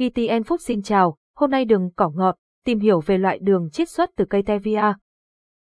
GTN Phúc xin chào, hôm nay đường cỏ ngọt, tìm hiểu về loại đường chiết xuất từ cây Tevia.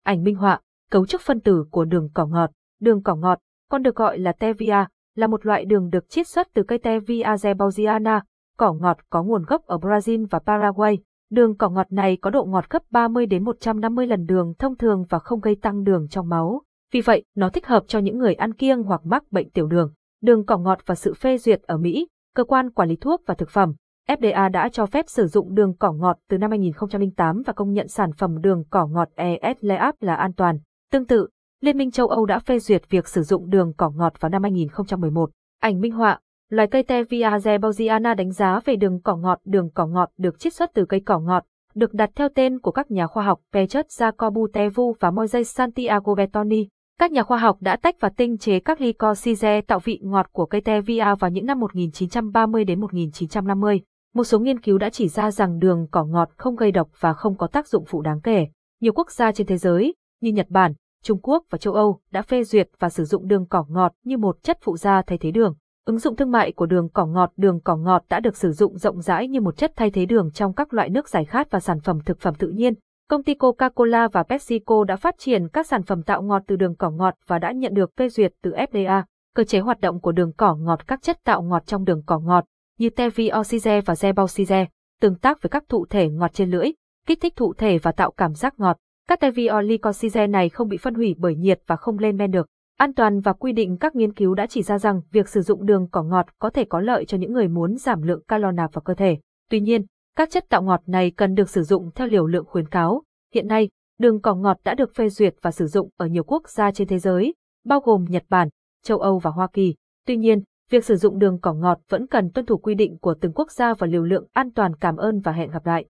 Ảnh minh họa, cấu trúc phân tử của đường cỏ ngọt. Đường cỏ ngọt, còn được gọi là Tevia, là một loại đường được chiết xuất từ cây Tevia zebusiana, cỏ ngọt có nguồn gốc ở Brazil và Paraguay. Đường cỏ ngọt này có độ ngọt gấp 30 đến 150 lần đường thông thường và không gây tăng đường trong máu. Vì vậy, nó thích hợp cho những người ăn kiêng hoặc mắc bệnh tiểu đường. Đường cỏ ngọt và sự phê duyệt ở Mỹ, cơ quan quản lý thuốc và thực phẩm, FDA đã cho phép sử dụng đường cỏ ngọt từ năm 2008 và công nhận sản phẩm đường cỏ ngọt ES-LEAP là an toàn. Tương tự, Liên minh châu Âu đã phê duyệt việc sử dụng đường cỏ ngọt vào năm 2011. Ảnh minh họa, loài cây Tevia zebusiana đánh giá về đường cỏ ngọt. Đường cỏ ngọt được chiết xuất từ cây cỏ ngọt, được đặt theo tên của các nhà khoa học Petrus Jacobu Tevu và Moise Santiago Bertoni. Các nhà khoa học đã tách và tinh chế các glycosize tạo vị ngọt của cây Tevia vào những năm 1930 đến 1950. Một số nghiên cứu đã chỉ ra rằng đường cỏ ngọt không gây độc và không có tác dụng phụ đáng kể. Nhiều quốc gia trên thế giới, như Nhật Bản, Trung Quốc và châu Âu đã phê duyệt và sử dụng đường cỏ ngọt như một chất phụ gia thay thế đường. Ứng dụng thương mại của đường cỏ ngọt Đường cỏ ngọt đã được sử dụng rộng rãi như một chất thay thế đường trong các loại nước giải khát và sản phẩm thực phẩm tự nhiên. Công ty Coca-Cola và PepsiCo đã phát triển các sản phẩm tạo ngọt từ đường cỏ ngọt và đã nhận được phê duyệt từ FDA. Cơ chế hoạt động của đường cỏ ngọt các chất tạo ngọt trong đường cỏ ngọt như teviosize và zebausize, tương tác với các thụ thể ngọt trên lưỡi, kích thích thụ thể và tạo cảm giác ngọt. Các teviolicosidase này không bị phân hủy bởi nhiệt và không lên men được. An toàn và quy định các nghiên cứu đã chỉ ra rằng việc sử dụng đường cỏ ngọt có thể có lợi cho những người muốn giảm lượng calo nạp vào cơ thể. Tuy nhiên, các chất tạo ngọt này cần được sử dụng theo liều lượng khuyến cáo. Hiện nay, đường cỏ ngọt đã được phê duyệt và sử dụng ở nhiều quốc gia trên thế giới, bao gồm Nhật Bản, châu Âu và Hoa Kỳ. Tuy nhiên, việc sử dụng đường cỏ ngọt vẫn cần tuân thủ quy định của từng quốc gia và liều lượng an toàn. Cảm ơn và hẹn gặp lại.